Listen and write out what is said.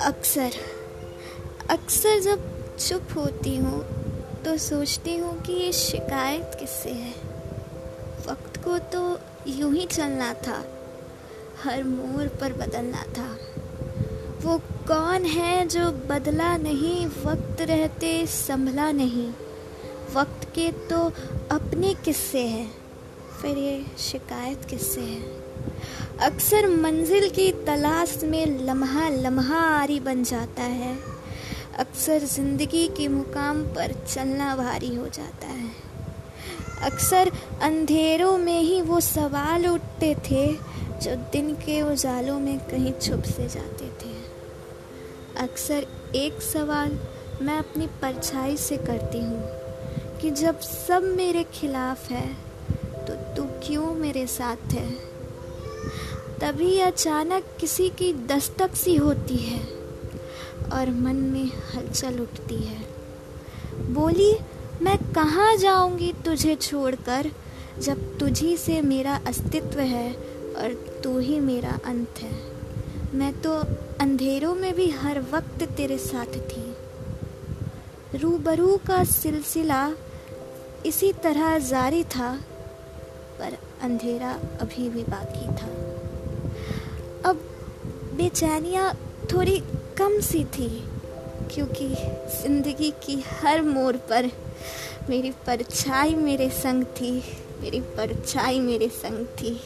अक्सर अक्सर जब चुप होती हूँ तो सोचती हूँ कि ये शिकायत किससे है। वक्त को तो यूँ ही चलना था, हर मोड़ पर बदलना था। वो कौन है जो बदला नहीं, वक्त रहते संभला नहीं? वक्त के तो अपने किस्से हैं। फिर ये शिकायत किससे है? अक्सर मंजिल की तलाश में लम्हा लम्हा आरी बन जाता है। अक्सर ज़िंदगी के मुकाम पर चलना भारी हो जाता है। अक्सर अंधेरों में ही वो सवाल उठते थे, जो दिन के उजालों में कहीं छुप से जाते थे। अक्सर एक सवाल मैं अपनी परछाई से करती हूँ कि जब सब मेरे खिलाफ है क्यों मेरे साथ है? तभी अचानक किसी की दस्तक सी होती है और मन में हलचल उठती है। बोली, मैं कहाँ जाऊँगी तुझे छोड़कर जब तुझी से मेरा अस्तित्व है और तू ही मेरा अंत है? मैं तो अंधेरों में भी हर वक्त तेरे साथ थी। रूबरू का सिलसिला इसी तरह जारी था पर अंधेरा अभी भी बाकी था। अब बेचैनियाँ थोड़ी कम सी थी, क्योंकि ज़िंदगी की हर मोड़ पर मेरी परछाई मेरे संग थी, मेरी परछाई मेरे संग थी।